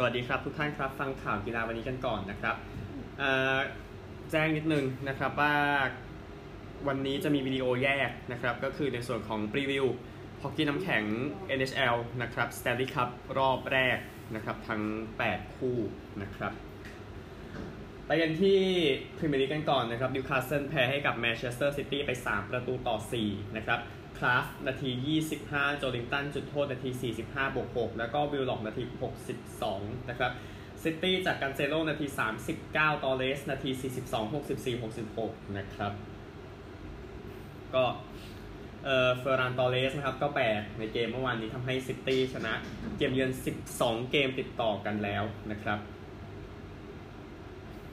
สวัสดีครับทุกท่านครับฟังข่าวกีฬาวันนี้กันก่อนนะครับแจ้งนิดนึงนะครับว่าวันนี้จะมีวิดีโอแยกนะครับก็คือในส่วนของพรีวิวฮอกกี้น้ำแข็ง NHL นะครับ Stanley Cup รอบแรกนะครับทั้ง 8 คู่นะครับไปกันที่พรีเมียร์ลีกกันก่อนนะครับนิวคาสเซิลแพ้ให้กับแมนเชสเตอร์ซิตี้ไป 3 ประตูต่อ 4 นะครับ คราฟท์นาที 25 โจลิงตันจุดโทษนาที 45 บวก 6 แล้วก็วิลล็อกนาที 62 นะครับซิตี้จากกันเซโลนาที 39 ตอร์เรส นาที 42 64 66 นะครับ ก็เอ่อเฟร์รานตอร์เรสนะครับ ก็แปลในเกมเมื่อวานนี้ทำให้ซิตี้ชนะ เกมเยือน 12 เกมติดต่อกันแล้วนะครับ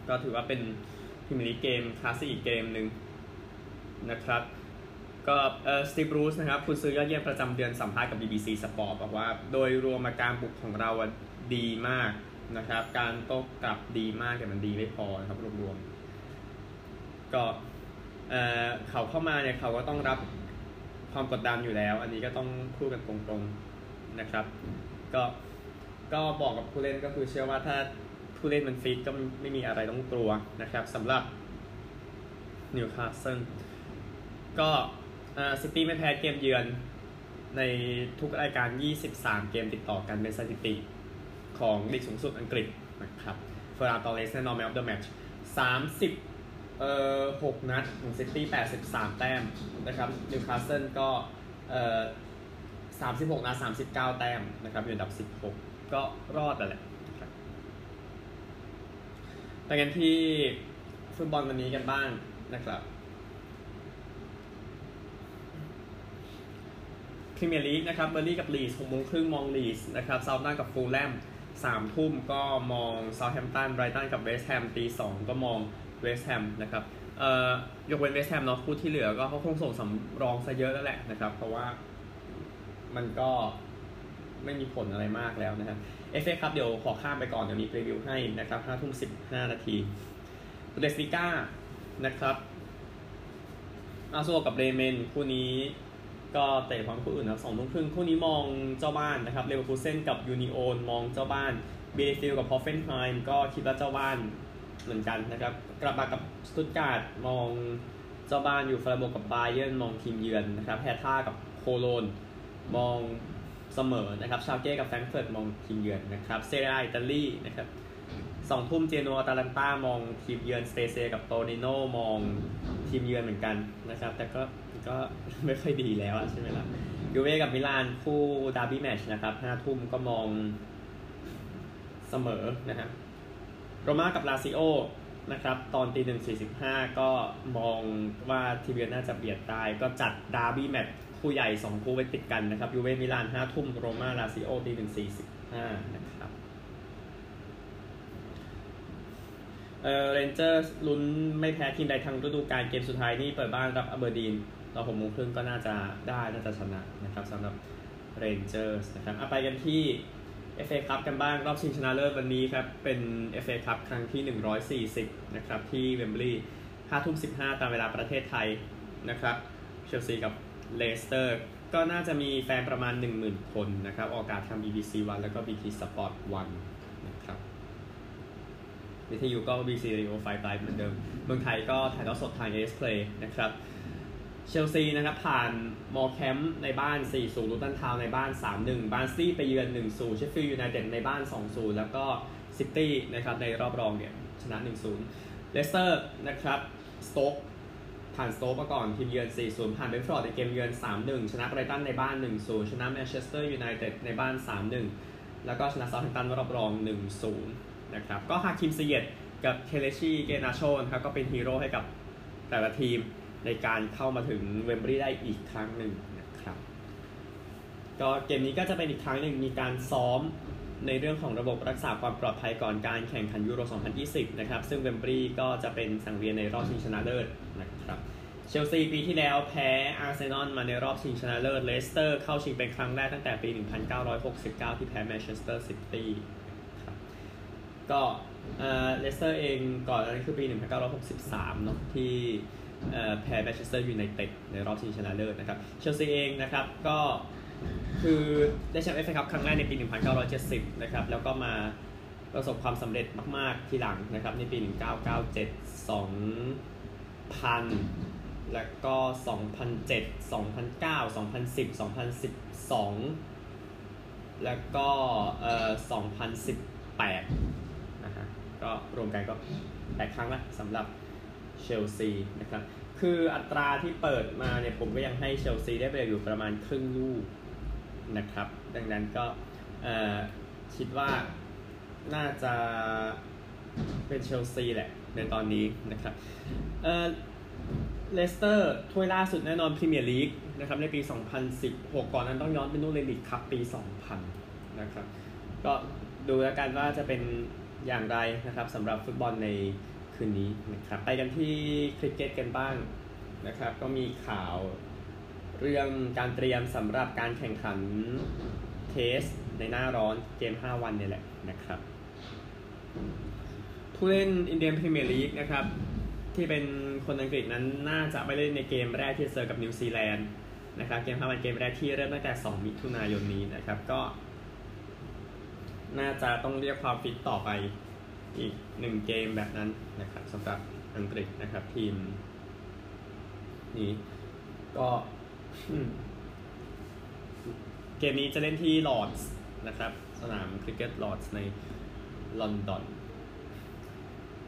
ก็ถือว่าเป็นพรีเมียร์ลีกเกมคลาสสิกเกมหนึ่งนะครับ ก็เอ่อสตีฟรูสนะครับคุณซื้อยอดเยี่ยมประจำเดือนสัมภาษณ์กับ BBC Sport บอกว่าโดยรวมอาการบุกของเราดีมากนะครับ การโต้กลับดีมากแต่มันดีไม่พอนะครับรวมๆก็เอ่อเขาเข้ามาเนี่ยเขาก็ต้องรับความกดดันอยู่แล้ว อันนี้ก็ต้องพูดกันตรงๆนะครับ ก็ก็บอกกับผู้เล่นก็คือเชื่อว่าถ้าผู้เล่นมันฟิตก็ไม่มีอะไรต้องกลัวนะครับสำหรับนิวคาสเซิลก็ ซิตี้ไม่แพ้เกมเยือน ในทุกรายการ 23 เกมติดต่อกันเป็นสถิติของลีกสูงสุดอังกฤษนะครับเฟร์รานตอร์เรสแน่นอน man of the match 30เอ่อ6นัดของซิตี้83 แต้มนะครับนิวคาสเซิลก็เอ่อ36นัด39 แต้มนะครับอยู่อันดับ 16 ก็รอดแล้วแหละนะครับไปกันที่ฟุตบอลวันนี้กันบ้างนะครับ พรีเมียร์ลีกนะครับเบิร์นลีย์กับลีดส์หกโมงครึ่งมองลีดส์นะครับเซาท์แฮมป์ตันกับฟูแล่มสามทุ่มก็มองเซาท์แฮมป์ตันไบรตันกับเวสต์แฮมตีสองก็มองเวสต์แฮมนะครับเอ่อยกเว้นเวสต์แฮมเนาะคู่ที่เหลือก็เขาคงส่งสำรองซะเยอะแล้วแหละนะครับ เพราะว่ามันก็ไม่มีผลอะไรมากแล้วนะครับเอฟเอครับเดี๋ยวขอข้ามไปก่อน เดี๋ยวมีรีวิวให้นะครับห้าทุ่มสิบห้านาทีบุนเดสลิก้านะครับเอาก์สบวร์กกับเบรเมนคู่นี้ ก็เตะพร้อมคู่อื่นนะครับสองทุ่มครึ่งคู่นี้มองเจ้าบ้านนะครับเลเวอร์คูเซนกับยูนิโอนมองเจ้าบ้านบีเลเฟลด์กับฮอฟเฟนไฮม์ก็คิดว่าเจ้าบ้านเหมือนกันนะครับกลัดบัคกับสตุตการ์ตมองเจ้าบ้านอยู่ฟราโบกับบาเย r ร์นมองทีมเยือนนะครับแฮร์ธ่ากับโคโลญจน์มองเสมอนะครับชาลเก้กับแฟรงก์เฟิร์ตมองทีมเยือนนะครับเซเรียอิตาลีนะครับ สองทุ่มเจโนอาตาลันตามองทีมเยือนสเปเซียกับโตริโนมองทีมเยือนเหมือนกันนะครับ แต่ก็ก็ไม่ค่อยดีแล้วใช่ไหมล่ะยูเว่กับมิลานคู่ดาร์บี้แมชนะครับห้าทุ่มก็มองเสมอนะฮะโรม่ากับลาซิโอนะครับตอนตีหนึ่งสี่สิบห้าก็มองว่าทีมเยือนน่าจะเบียดได้ก็จัดดาร์บี้แมตช์คู่ใหญ่สองคู่ไว้ติดกันนะครับยูเว่มิลานห้าทุ่มโรม่าลาซิโอตีหนึ่งสี่สิบห้านะครับ เออเรนเจอร์ลุ้นไม่แพ้ทีมใดทางฤดูกาลเกมสุดท้ายนี่เปิดบ้านรับอเบอร์ดีนเราหกโมงครึ่งก็น่าจะได้น่าจะชนะนะครับสำหรับเรนเจอร์สนะครับเอาไปกันที่ FA คัพกันบ้างรอบชิงชนะเลิศวันนี้ครับเป็น FA คัพครั้งที่ 140 นะครับที่เวมบลีย์5ทุ่ม15 ตามเวลาประเทศไทยนะครับเชลซีกับเลสเตอร์ก็น่าจะมีแฟนประมาณ 10,000 คนนะครับ ออกอากาศทาง BBC 1 แล้วก็ BT Sport 1นะครับ วิทยุก็ BBC Radio 5 Live เหมือนเดิม เมืองไทยก็ถ่ายทอดสดทาง AIS Play นะครับ เชลซีนะครับผ่านมอร์แคมบ์ในบ้าน 4-0 ลูตันทาวน์ในบ้าน 3-1 บาร์นสลีย์ไปเยือน 1-0 เชฟฟิลด์ยูไนเต็ดในบ้าน 2-0 แล้วก็ซิตี้นะครับในรอบรองเนี่ยชนะ 1-0 เลสเตอร์นะครับสโต๊กผ่านสโต๊กมาก่อนทีมเยือน 4-0 ผ่านเบรนท์ฟอร์ดในเกมเยือน 3-1 ชนะไบรตันในบ้าน 1-0 ชนะแมนเชสเตอร์ยูไนเต็ดในบ้าน 3-1 แล้วก็ชนะเซาท์แฮมป์ตันรอบรอง 1-0 นะครับก็ฮาคิมซีเยตกับเคเลชีอิเฮียนาโชนะครับก็เป็นฮีโร่ให้กับแต่ละทีมในการเข้ามาถึงเวมบลีย์ได้อีกครั้งหนึ่งนะครับก็เกมนี้ก็จะเป็นอีกครั้งหนึ่งมีการซ้อมในเรื่องของระบบรักษาความปลอดภัยก่อนการแข่งขันยูโร 2020 นะครับ ซึ่งเวมบลีย์ก็จะเป็นสังเวียนในรอบชิงชนะเลิศนะครับ เชลซีปีที่แล้วแพ้อาร์เซนอลมาในรอบชิงชนะเลิศ เลสเตอร์เข้าชิงเป็นครั้งแรกตั้งแต่ปี 1969 ที่แพ้แมนเชสเตอร์ซิตี้ ก็เลสเตอร์เองก่อนนั้นคือปี 1963 เนาะที่แพ้แมนเชสเตอร์ยูไนเต็ดในรอบชิงชนะเลิศนะครับเชลซีเองนะครับก็คือได้แชมป์เอฟเอคัพครั้งแรกในปี 1970 นะครับแล้วก็มาประสบความสำเร็จมาก ๆ ทีหลังนะครับในปี 1997 2000 แล้วก็ 2007 2009 2010 2012 แล้วก็เอ่อ2018 ก็รวมกันก็แปดครั้งละสำหรับเชลซีนะครับ คืออัตราที่เปิดมาเนี่ยผมก็ยังให้เชลซีได้ไปอยู่ประมาณครึ่งลูกนะครับ ดังนั้นก็คิดว่าน่าจะเป็นเชลซีแหละในตอนนี้นะครับเออเลสเตอร์ถ้วยล่าสุดแน่นอนพรีเมียร์ลีกนะครับในปี 2016 ก่อนนั้นต้องย้อนไปนู่นเลยลีกคัพปี 2000 นะครับ ก็ดูแล้วกันว่าจะเป็น อย่างไรนะครับสำหรับฟุตบอลในคืนนี้นะครับไปกันที่คริกเก็ตกันบ้างนะครับ ก็มีข่าวเรื่องการเตรียมสำหรับการแข่งขัน Test ในหน้าร้อนเกม 5 วันนี่แหละนะครับ ผู้เล่นอินเดียนพรีเมียร์ลีกนะครับ ที่เป็นคนอังกฤษนั้นน่าจะไปเล่นในเกมแรกที่เจอกับนิวซีแลนด์นะครับเกม 5 วันเกมแรกที่เริ่มตั้งแต่ 2 มิถุนายนนี้นะครับ ก็ น่าจะต้องเรียกความฟิตต่อไปอีกหนึ่งเกมแบบนั้นนะครับสำหรับอังกฤษนะครับทีมนี้ก็เกมนี้จะเล่นที่ลอร์ดส์นะครับ สนามคริกเก็ตลอร์ดส์ในลอนดอน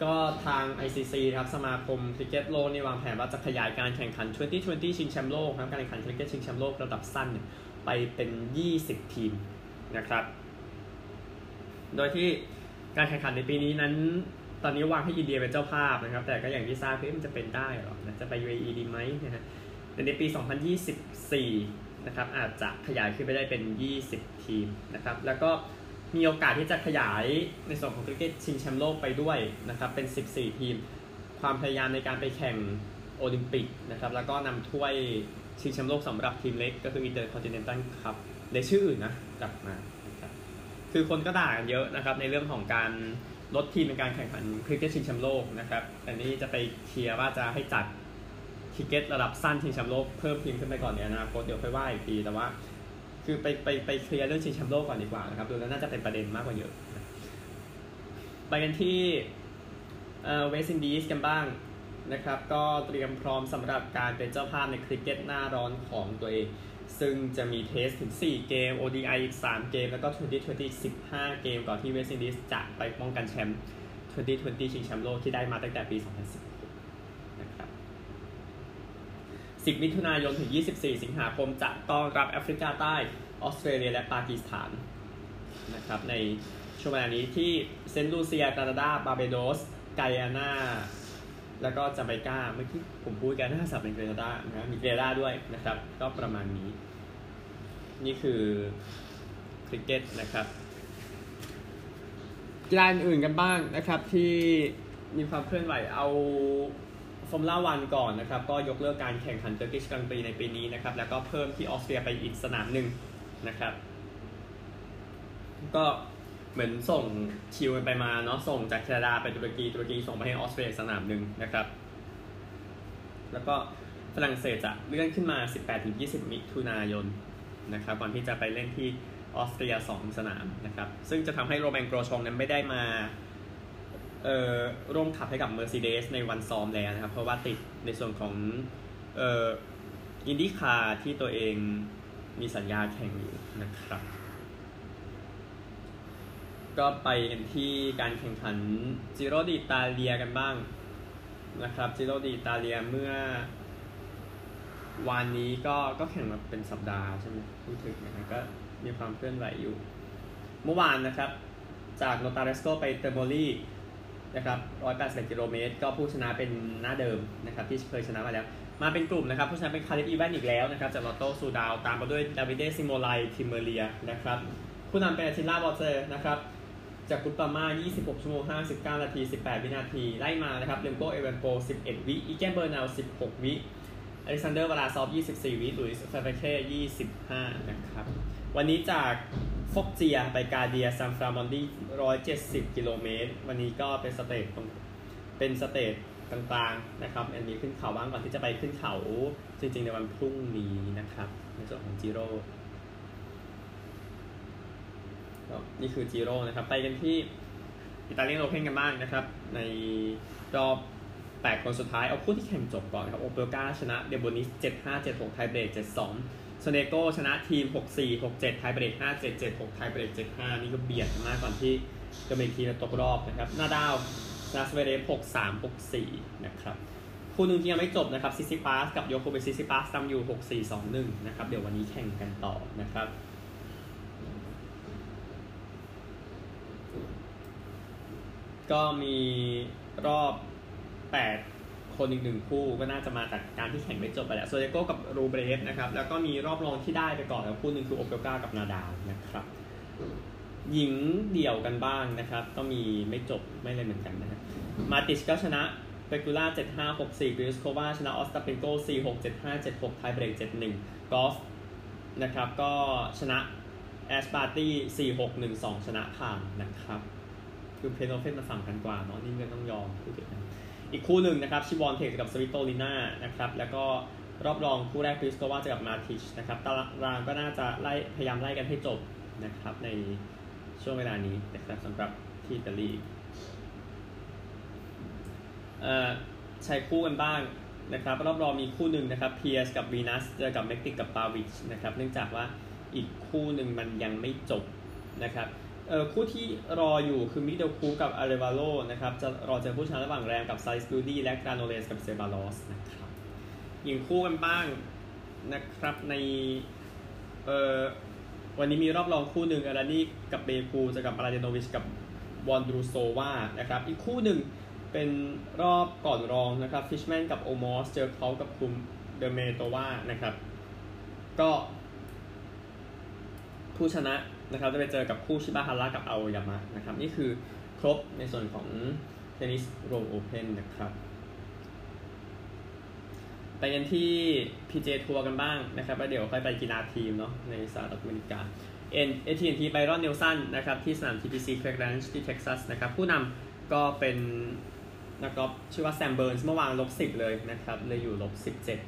ก็ทาง ICC ครับสมาคมคริกเก็ตโลกนี่วางแผนว่าจะขยายการแข่งขัน 2020 ชิงแชมป์โลกครับการแข่งขันคริกเก็ตชิงแชมป์โลกระดับสั้นไปเป็น 20 ทีมนะครับ โดยที่การแข่งขันในปีนี้นั้น ตอนนี้วางให้อินเดียเป็นเจ้าภาพนะครับ แต่ก็อย่างที่ทราบว่ามันจะเป็นได้หรอจะไป UAE ดีไหมนะฮะในปี 2024 นะครับอาจจะขยายขึ้นไปได้เป็น 20 ทีมนะครับ แล้วก็มีโอกาสที่จะขยายในส่วนของคริกเก็ตชิงแชมป์โลกไปด้วยนะครับ เป็น 14 ทีม ความพยายามในการไปแข่งโอลิมปิกนะครับ แล้วก็นำถ้วยชิงแชมป์โลกสำหรับทีมเล็ก ก็คือ Intercontinental Cup ในชื่ออื่นนะกลับมา คือคนก็ด่ากันเยอะนะครับ ในเรื่องของการลดทีมในการแข่งขันคริกเก็ตชิงแชมป์โลกนะครับแต่นี้จะไปเคลียร์ว่าจะให้จัดคริกเก็ตระดับสั้นชิงแชมป์โลกเพิ่มทีมขึ้นไปก่อนในอนาคตเดี๋ยวค่อยว่าอีกทีแต่ว่า คือไปไปไปเคลียร์เรื่องชิงแชมป์โลกก่อนดีกว่านะครับดูแล้วน่าจะเป็นประเด็นมากกว่าเยอะไปกันที่เวสต์อินดีสกันบ้างนะครับ ก็เตรียมพร้อมสำหรับการเป็นเจ้าภาพในคริกเก็ตหน้าร้อนของตัวเอง ซึ่งจะมี Test ถึง 4 เกม ODI อีก 3 เกม แล้วก็ 2020 อีก 15 เกม ก่อนที่เวสต์อินดีสจะไปป้องกันแชมป์ 2020 ชิงแชมป์โลกที่ได้มาตั้งแต่ปี 2016 นะครับ 10 มิถุนายนถึง 24 สิงหาคมจะต้อนรับแอฟริกาใต้ ออสเตรเลียและปากีสถานนะครับในช่วงเวลานี้ที่เซนต์ลูเซีย กานาดาบาเบโดส ไกอานา แล้วก็จาไมกาเมื่อกี้ผมพูดกันน่าสับเป็นเกรนาดานะมีเกรนาดาด้วยนะครับ ก็ประมาณนี้ นี่คือคริกเก็ตนะครับกีฬาอื่นกันบ้างนะครับที่มีความเคลื่อนไหวเอาฟอร์มูล่าวันก่อนนะครับ ก็ยกเลิกการแข่งขันเตอร์กิชกรังด์ปรีซ์ในปีนี้นะครับ แล้วก็เพิ่มที่ออสเตรียไปอีกสนามหนึ่งนะครับ ก็ เหมือนส่งคิวไปมาเนาะส่งจากแคนาดาไปตุรกีตุรกีส่งไปให้ออสเตรียสนามหนึ่งนะครับ แล้วก็ฝรั่งเศสจะเลื่อนขึ้นมา 18-20 มิถุนายนนะครับก่อนที่จะไปเล่นที่ออสเตรีย 2 สนามนะครับซึ่งจะทำให้โรแมนโกรชองนั้นไม่ได้มาเอ่อร่วมขับให้กับ Mercedes ในวันซ้อมแล้วนะครับ เพราะว่าติดในส่วนของเอ่ออินดี้คาที่ตัวเองมีสัญญาแข่งอยู่นะครับ ก็ไปกันที่การแข่งขันจิโรดิตาเลียกันบ้างนะครับจิโรดิตาเลียเมื่อวานนี้ก็ก็แข่งมาเป็นสัปดาห์ใช่ไหมพูดถึงนะก็มีความเคลื่อนไหวอยู่ เมื่อวานนะครับ จากโนตาเรสโกไปแตร์โมลีนะครับ181กิโลเมตร ก็ผู้ชนะเป็นหน้าเดิมนะครับ ที่เคยชนะมาแล้ว มาเป็นกลุ่มนะครับ ผู้ชนะเป็นคาเล็บอีวานอีกแล้วนะครับ จากลอตโต้ซูดาล ตามมาด้วยดาวิเดชิโมไลทิมแมร์ลิเยร์นะครับ ผู้นำเป็นอัตติลาวัลเทอร์นะครับ จากกรุปามา 26 ชั่วโมง 59 นาที 18 วินาที ไล่มานะครับเรมโกเอเวนโปล 11 วิ อีแกนเบอร์นัล 16 วิอเล็กซานเดอร์วลาซอฟ 24 วิลุยส์แฟร์วาเก่25 นะครับ วันนี้จากฟอกเจียไปกวาเดียซานฟรามอนดี170 กิโลเมตร วันนี้ก็เป็น stage เป็น stage กลางๆนะครับ อันนี้ขึ้นเขาบ้างก่อนที่จะไปขึ้นเขาจริงๆในวันพรุ่งนี้นะครับ ในส่วนของจิโร่ นี่คือจีโร่นะครับ ไปกันที่อิตาเลียนโอเพนกันบ้างนะครับ ในรอบแปดคนสุดท้าย เอาคู่ที่แข่งจบก่อนครับ โอเปลกาชนะเดลโบนิส 7-5 7-6 ไทเบรก 7-2โซเนโกชนะทีม 6-4 6-7 ไทเบรก 5-7 7-6 ไทเบรก 7-5 นี่ก็เบียดมากก่อนที่จะมีทีมตกรอบนะครับนาดาลชนะซเวเรฟ6-3 6-4 นะครับคู่หนึ่งที่ยังไม่จบนะครับซิซิปาสกับโยโควิชซิซิปาสตามอยู่ 6 4 2 1 นะครับ เดี๋ยววันนี้แข่งกันต่อนะครับ ก็มีรอบ 8 คนอีกหนึ่งคู่ก็น่าจะมาจากการที่แข่งไม่จบไปแล้วโซเนโกกับรูเบลฟนะครับ แล้วก็มีรอบรองที่ได้ไปก่อนแล้วคู่หนึ่งคือโอเปลกากับนาดาลนะครับ หญิงเดี่ยวกันบ้างนะครับ ก็มีไม่จบไม่เลยเหมือนกันนะครับมาติชก็ชนะเปกูล่า7 5 6 4พลิสโควาชนะออสตาเปนโก4 6 7 5 7 6ไทเบรก7 1กอฟฟ์นะครับ ก็ชนะแอชบาร์ตี้4 6 1 2ชนะผ่านนะครับ คือเพนโอเฟนมาฝั่งกันกว่าเนาะนี่ก็ต้องยอมพูดถึงอีกคู่หนึ่งนะครับชิบอนเทคกับสวิตโตลิน่านะครับแล้วก็รอบรองคู่แรกคริสโควาจะกับมาติชนะครับตารางก็น่าจะไล่พยายามไล่กันให้จบนะครับในช่วงเวลานี้นะครับสำหรับที่อิตาลีใช้คู่กันบ้างนะครับรอบรองมีคู่หนึ่งนะครับเพียสกับวีนัสเจอกับเม็กติกกับปาวิชนะครับเนื่องจากว่าอีกคู่หนึ่งมันยังไม่จบนะครับ คู่ที่รออยู่คือมิเดลคูกับอาร์เรวาโลนะครับ จะรอเจอผู้ชนะระหว่างแรมกับซอลส์บิวรี่และกราโนเลสกับเซบาลอสนะครับยิงคู่กันบ้างนะครับในเอ่อวันนี้มีรอบรองคู่หนึ่งอารานี่กับเบคูเจอกับมลาเดโนวิชกับวอนดรูโซวานะครับ อีกคู่หนึ่งเป็นรอบก่อนรองนะครับฟิชแมนกับโอมอสเจอเขากับคุมเดเมโตวานะครับ ก็ผู้ชนะ นะครับจะไปเจอกับคู่ชิบาฮาระกับอาโอยามะนะครับนี่คือครบในส่วนของเทนนิสโรมโอเพนนะครับไปกันที่ PJ ทัวร์กันบ้างนะครับแล้วเดี๋ยวค่อยไปกีฬาทีมเนาะในสหรัฐอเมริกาเอ็นเอทีแอนด์ทีไบรอนเนลสันนะครับที่สนาม TPC c r a g r a n c h ที่เท็กซัสนะครับผู้นำก็เป็นนักกอล์ฟชื่อว่าแซมเบิร์นส์เมื่อวานลบสิบเลยนะครับเลยอยู่ลบสิบเจ็ด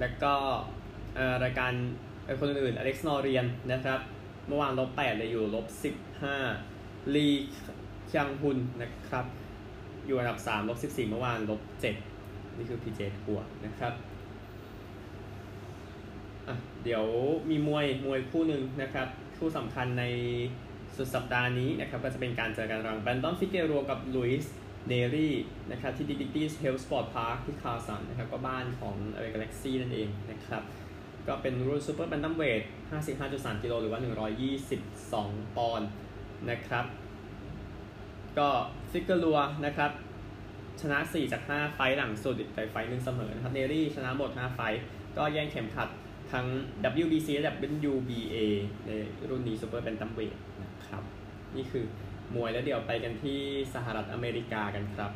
แล้วก็รายการคนอื่นอเล็กซ์นอเรียนนะครับ เมื่อวานลบแปดเลยอยู่ลบสิบห้าลีคยองฮุนนะครับ อยู่อันดับสามลบสิบสี่เมื่อวานลบเจ็ดนี่คือพีจีเอทัวร์นะครับอะเดี๋ยวมีมวยมวยคู่หนึ่งนะครับคู่สำคัญในสุดสัปดาห์นี้นะครับก็จะเป็นการเจอกันระหว่างแบรนดอนฟิเกโรกับลุยส์เนรี่นะครับที่ดิกนิตี้เฮลท์สปอร์ตพาร์คที่คาร์สันนะครับก็บ้านของแอลเอกาแล็กซี่นั่นเองนะครับ ก็เป็นรุ่นซูเปอร์แบนตัมเวท55.3 กิโลหรือว่า 122 ปอนด์นะครับ ก็ฟิกเกอร์ลัวนะครับ ชนะ 4 จาก 5 ไฟต์หลังสุดแต่ไฟต์หนึ่งเสมอนะครับเนรี่ชนะหมด 5 ไฟต์ ก็แย่งเข็มขัดทั้ง WBC และ WBA ในรุ่นนี้ซูเปอร์แบนตัมเวทนะครับ นี่คือมวยแล้วเดี๋ยวไปกันที่สหรัฐอเมริกากันครับ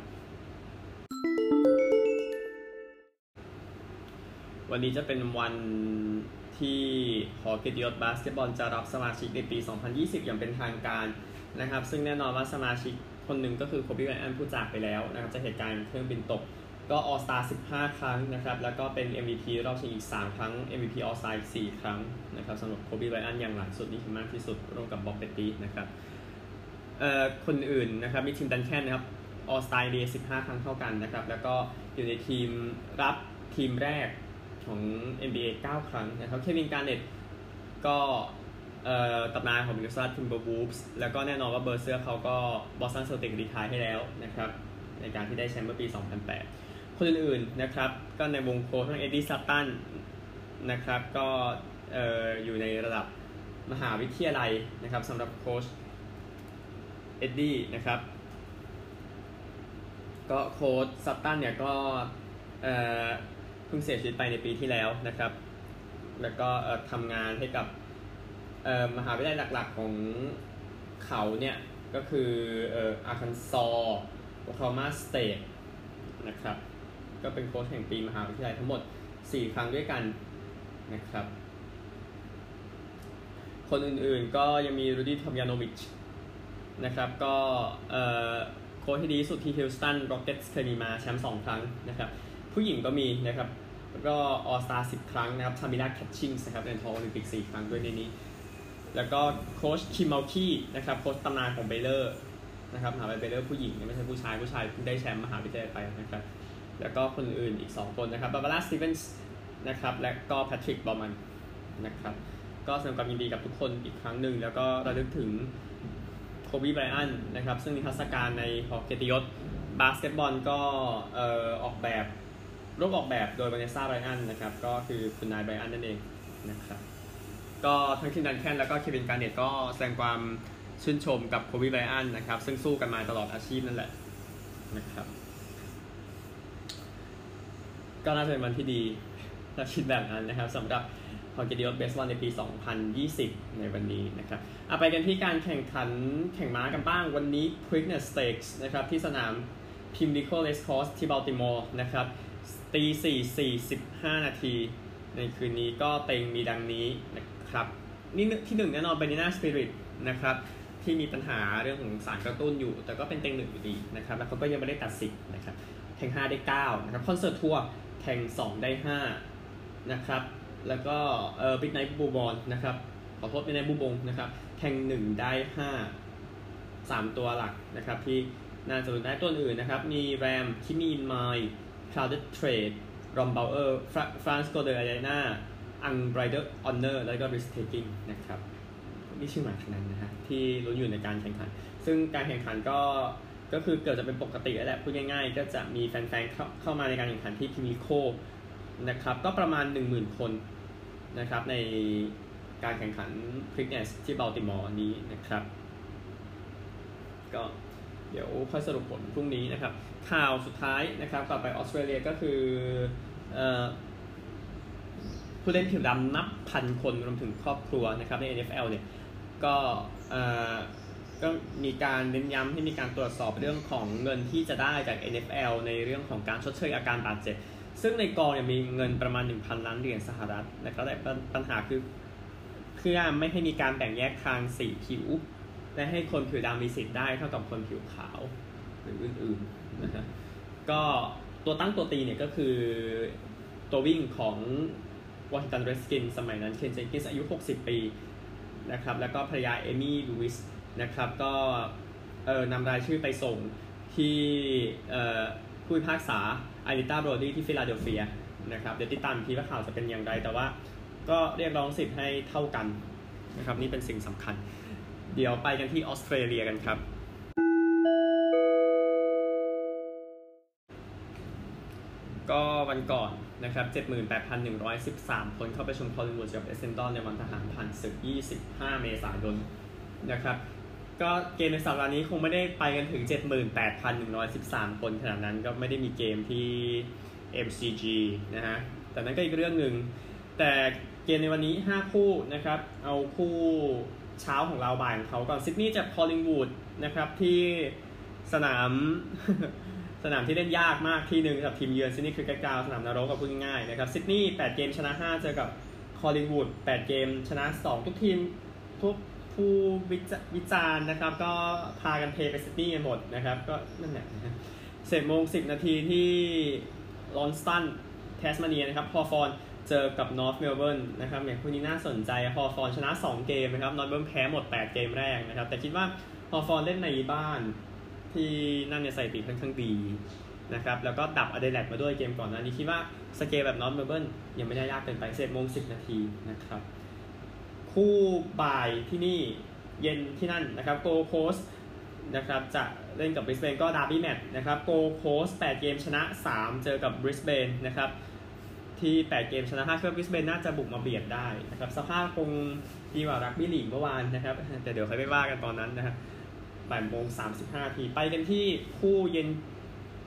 วันนี้จะเป็นวันที่หอเกียรติยศบาสเกตบอลจะรับสมาชิกในปี 2020 อย่างเป็นทางการนะครับ ซึ่งแน่นอนว่าสมาชิกคนหนึ่งก็คือโคบีไบรอันผู้จากไปแล้วนะครับจากเหตุการณ์เครื่องบินตกก็ออลสตาร์ 15 ครั้งนะครับ แล้วก็เป็น MVP รอบชิงอีก 3 ครั้ง MVP ออสตาอีก 4 ครั้งนะครับสำหรับโคบีไบรอันอย่างหลังสุดนี่คือมากที่สุดร่วมกับบ็อบเพตติตนะครับคนอื่นนะครับมีทิมดันแคนนะครับออลสตาร์ 15 ครั้งเท่ากันนะครับ แล้วก็อยู่ในทีมรับทีมแรก ของ NBA 9 ครั้งนะครับ เควินการ์เน็ตต์ก็ตำนานของมินนิโซตาทิมเบอร์วูล์ฟส์แล้วก็แน่นอนว่าเบอร์เซอร์เขาก็บอสตันเซลติกส์รีไทร์ให้แล้วนะครับ ในการที่ได้แชมป์เมื่อปี 2008 คนอื่นๆนะครับ ก็ในวงโค้ชทั้งเอ็ดดี้ซัตตันนะครับก็อยู่ในระดับมหาวิทยาลัยนะครับสำหรับโค้ชเอ็ดดี้นะครับ ก็โค้ชซัตตันเนี่ยก็เพิ่งเสียชีวิตไปในปีที่แล้วนะครับ แล้วก็ทำงานให้กับมหาวิทยาลัยหลัก ๆ ของเขาเนี่ย ก็คืออาร์คันซอโอคลาโฮมาสเตทนะครับ ก็เป็นโค้ชแห่งปีมหาวิทยาลัยทั้งหมด 4 ครั้งด้วยกันนะครับ คนอื่นๆก็ยังมีรูดี้ทอมยานโวิชนะครับ ก็โค้ชที่ดีสุดที่ฮิวสตันร็อกเก็ตส์เคยมีมาแชมป์สองครั้งนะครับ ผู้หญิงก็มีนะครับ แล้วก็ออลสตาร์สิบครั้งนะครับทามิกาแคตชิงส์นะครับเหรียญทองโอลิมปิกสี่ครั้งด้วยในนี้ แล้วก็โค้ชคิมมัลคีย์นะครับโค้ชตำนานของเบเลอร์นะครับมหาวิทยาลัยเบเลอร์ผู้หญิงไม่ใช่ผู้ชายผู้ชายได้แชมป์มหาวิทยาลัยไปนะครับแล้วก็คนอื่นอีก 2 คนนะครับบาบาร่าสตีเวนส์นะครับและก็แพทริกบอมันน์นะครับก็แสดงความยินดีกับทุกคนอีกครั้งหนึ่ง แล้วก็ระลึกถึงโคบีไบรอันนะครับซึ่งมีนิทรรศการในหอเกียรติยศบาสเกตบอลก็เอ่อออกแบบ รูปออกแบบโดยวานิซ่าไบรอันนะครับ ก็คือคุณนายไบรอันนั่นเองนะครับ ก็ทั้งทีมดันแคนแล้วก็เควินการเนตก็แสดงความชื่นชมกับโคบีไบรอันนะครับ ซึ่งสู้กันมาตลอดอาชีพนั่นแหละนะครับ ก็น่าจะเป็นวันที่ดีเราคิดแบบนั้นนะครับสำหรับฮอกเกดิโอเบสบอลในปี 2020 ในวันนี้นะครับเอาไปกันที่การแข่งขันแข่งม้ากันบ้างวันนี้ Preakness Stakes นะครับที่สนาม Pimlico Race Course ที่บัลติมอร์นะครับ ตี4 45นาที ในคืนนี้ก็เต็งมีดังนี้นะครับ นี่ที่หนึ่งแน่นอน Medina Spirit นะครับที่มีปัญหาเรื่องของสารกระตุ้นอยู่ แต่ก็เป็นเต็งหนึ่งอยู่ดีนะครับ แล้วเขาก็ยังไม่ได้ตัดสินนะครับแข่ง5 ได้ 9 นะครับ Concert Tour แข่ง2 ได้ 5 นะครับ แล้วก็เออ Midnight Bourbon นะครับ ขอโทษ Midnight Bourbon นะครับแข่ง1 ได้ 5 3 ตัวหลักนะครับ ที่น่าจะได้ตัวอื่นนะครับ มี Ram Keepmeinmind Crowded Trade Rombauer France Go de Ina Unbridled Honor แล้วก็ Risk Taking นะครับนี่ชื่อหมายขนาดนะฮะที่ลุ้นอยู่ในการแข่งขัน ซึ่งการแข่งขันก็ก็คือเกิดจะเป็นปกติแล้วแหละพูดง่ายๆ ก็จะมีแฟนๆเข้าเข้ามาในการแข่งขันที่ Pimlicoนะครับก็ประมาณ 10,000 คนนะครับในการแข่งขันคริกเนสที่บัลติมอร์นี้นะครับ ก็ เดี๋ยวค่อยสรุปผลพรุ่งนี้นะครับ ข่าวสุดท้ายนะครับก่อนไปออสเตรเลียก็คืออผู้เล่นผิวดำนับพันคนรวมถึงครอบครัวนะครับใน NFL เนี่ยก็ก็มีการเน้นย้ำให้มีการตรวจสอบเรื่องของเงินที่จะได้จาก NFL ในเรื่องของการชดเชยอาการบาดเจ็บ ซึ่งในกองเนี่ยมีเงินประมาณ 1,000 ล้านเหรียญสหรัฐนะครับแต่ปัญหาคือเพื่อไม่ให้มีการแบ่งแยกทางสีผิว และให้คนผิวดำมีสิทธิ์ได้เท่ากับคนผิวขาวหรืออื่นๆนะฮะก็ตัวตั้งตัวตีเนี่ยก็คือตัววิ่งของวอชิงตันเรสกินสมัยนั้นเคนเจนกิสอายุ 60 ปีนะครับแล้วก็ภรรยาเอมี่ลูวิสนะครับก็เออนำรายชื่อไปส่งที่ผู้พิพากษาอาริต้าโบรดี้ที่ฟิลาเดลเฟียนะครับเดี๋ยวติดตามทีว่าข่าวจะเป็นอย่างไรแต่ว่าก็เรียกร้องสิทธิ์ให้เท่ากันนะครับนี่เป็นสิ่งสำคัญ เดี๋ยวไปกันที่ออสเตรเลียกันครับ ก็วันก่อนนะครับ 78,113 คนเข้าไปชมคอลินวูดกับเอเซนดอนในวันทหารผ่านศึก 25 เมษายนนะครับ ก็เกมในสัปดาห์นี้คงไม่ได้ไปกันถึง 78,113 คนขนาดนั้นก็ไม่ได้มีเกมที่ MCG นะฮะ แต่นั้นก็อีกเรื่องหนึ่ง แต่เกมในวันนี้ 5 คู่นะครับ เอาคู่ เช้าของเราบ่ายของเขาก่อนซิดนีย์จะพอลิงวูดนะครับที่สนามสนามที่เล่นยากมากที่หนึ่งกับทีมเยือนซิดนีย์คือกาวสนามนรกกับพูดง่ายๆนะครับซิดนีย์8เกมชนะ 5 เจอกับคอลิงวูด8เกมชนะ 2 ทุกทีมทุกผู้วิจารณ์นะครับ ก็พากันเทไปซิดนีย์กันหมดนะครับ ก็นั่นแหละสิบเอ็ดโมงสิบนาทีที่ลอนเซสตันแทสมาเนียนะครับฮอว์ธอร์น เจอกับนอร์ทเมลเบิร์นนะครับอย่างคู่นี้น่าสนใจฮอว์ธอร์นชนะ 2 เกมนะครับนอร์ทเบิร์นแพ้หมด 8 เกมแรกนะครับ แต่คิดว่าฮอว์ธอร์นเล่นในบ้านที่นั่นเนี่ยสถิติค่อนข้างดีนะครับแล้วก็ดับอเดเลดมาด้วยเกมก่อนหน้านี้คิดว่าสเกลแบบนอร์ทเมลเบิร์นยังไม่ได้ยากเกินไปสิบเอ็ดโมงสิบนาทีนะครับคู่บ่ายที่นี่เย็นที่นั่นนะครับโกลด์โคสต์นะครับจะเล่นกับบริสเบนก็ derby match นะครับโกลด์โคสต์8เกมชนะ 3 เจอกับบริสเบนนะครับ ที่ 8 เกมชนะ5คิดว่าบริสเบนน่าจะบุกมาเบียดได้นะครับสภาพคงดีกว่ารักบี้ลีกเมื่อวานนะครับแต่เดี๋ยวค่อยไปว่ากันตอนนั้นนะครับบ่ายโมง35ทีไปกันที่คู่เย็น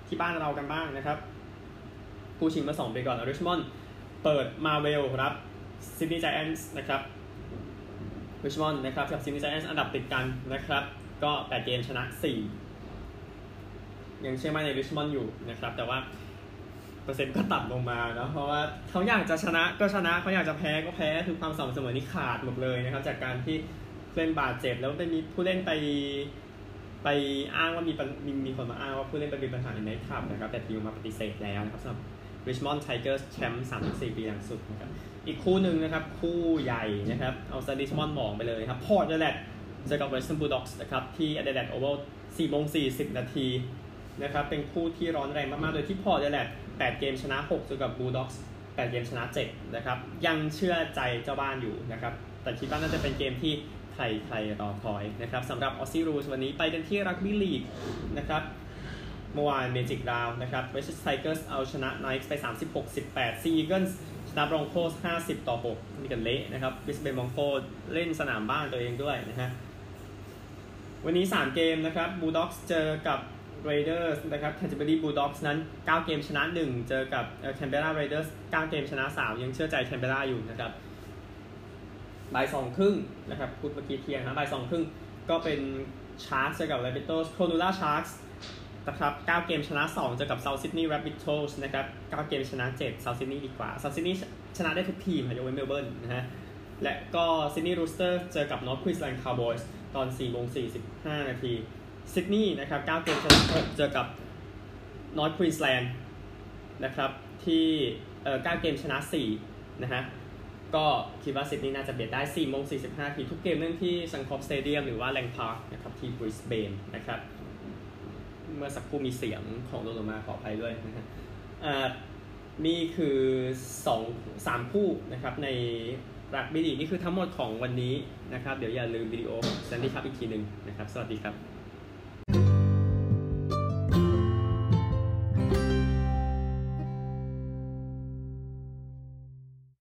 ที่บ้านเรากันบ้างนะครับคู่ชิงมา2ไปก่อนริชมอนด์เปิดมาเวลรับซิดนีย์ไจแอนท์นะครับริชมอนด์นะครับกับซิดนีย์ไจแอนท์อันดับติดกันนะครับ ก็8เกมชนะ4ยังเชื่อมั่นในริชมอนด์อยู่นะครับ แต่ว่า เปอร์เซ็นต์ก็ต่ำลงมาเนาะเพราะว่าเขาอยากจะชนะก็ชนะเขาอยากจะแพ้ก็แพ้คือความสม่ำเสมอนี่ขาดหมดเลยนะครับจากการที่เล่นบาดเจ็บแล้วได้มีผู้เล่นไปไปอ้างว่ามีมีมีคนมาอ้างว่าผู้เล่นไปมีปัญหาใน nightclub นะครับแต่ทีมมาปฏิเสธแล้วนะครับสำหรับ Richmond Tigers แชมป์34ปีหลังสุดนะครับอีกคู่หนึ่งนะครับ คู่ใหญ่นะครับ เอาซาดิสมอนด์มองไปเลยครับพอร์ตอเดเลดเจอกับเวสต์บูลด็อกส์นะครับ ที่อเดเลดโอเวล4โมง40นาทีนะครับ เป็นคู่ที่ร้อนแรงมาก ๆ โดยที่พอร์ตแหละ 8 เกมชนะ 6 เจอกับบูลด็อกส์8เกมชนะ 7 นะครับ ยังเชื่อใจเจ้าบ้านอยู่นะครับ แต่คิดว่าน่าจะเป็นเกมที่ใครใครรอคอยนะครับสำหรับ Aussie rules วันนี้ไปกันที่รักบี้ลีกนะครับเมื่อวาน Magic Round นะครับเวสต์ไทเกอร์สเอาชนะไนท์ไป 36-18ซีอีเกิลส์ชนะบรองโกส์50 ต่อ 6 นี่กันเละนะครับบริสเบนบรองโกเล่นสนามบ้านตัวเองด้วยนะฮะวันนี้ 3 เกมนะครับบูลด็อกส์เจอกับ เรเดอร์สนะครับแคนเทอร์เบอรี่บูลด็อกส์นั้น 9 เกมชนะ 1 เจอกับแคนเบราเรเดอร์ส9เกมชนะ 3 ยังเชื่อใจแคนเบราอยู่นะครับบ่ายสองครึ่งนะครับพูดเมื่อกี้เที่ยงนะบ่ายสองครึ่งก็เป็นชาร์กเจอกับ Rabbitohs โครนัลลาชาร์กนะครับ 9 เกมชนะ 2 เจอกับ South Sydney Rabbitohs นะครับ 9 เกมชนะ 7 South Sydney ดีกว่า South Sydney ชนะได้ทุกทีมยกเว้นเมลเบิร์นนะฮะและก็ Sydney Roosters เจอกับ North Queensland Cowboys ตอน4โมง45 นาที Sydney นะครับ9เกมชนะ6เจอกับ North Queensland นะครับที่เอ่อ9เกมชนะ4นะฮะก็คิดว่าซิดนีย์น่าจะเบียดได้4โมง45นาทีทุกเกมเนื่องที่ Suncorp Stadium หรือว่าแลงพาร์คนะครับที่บริสเบนนะครับเมื่อสักครู่มีเสียงของโดนมาขออภัยด้วยนะฮะนี่คือ2 3คู่นะครับในรักบี้ลีกนี่คือทั้งหมดของวันนี้นะครับ เดี๋ยวอย่าลืมวิดีโอแซนดี้ครับอีกทีหนึ่งนะครับ สวัสดีครับ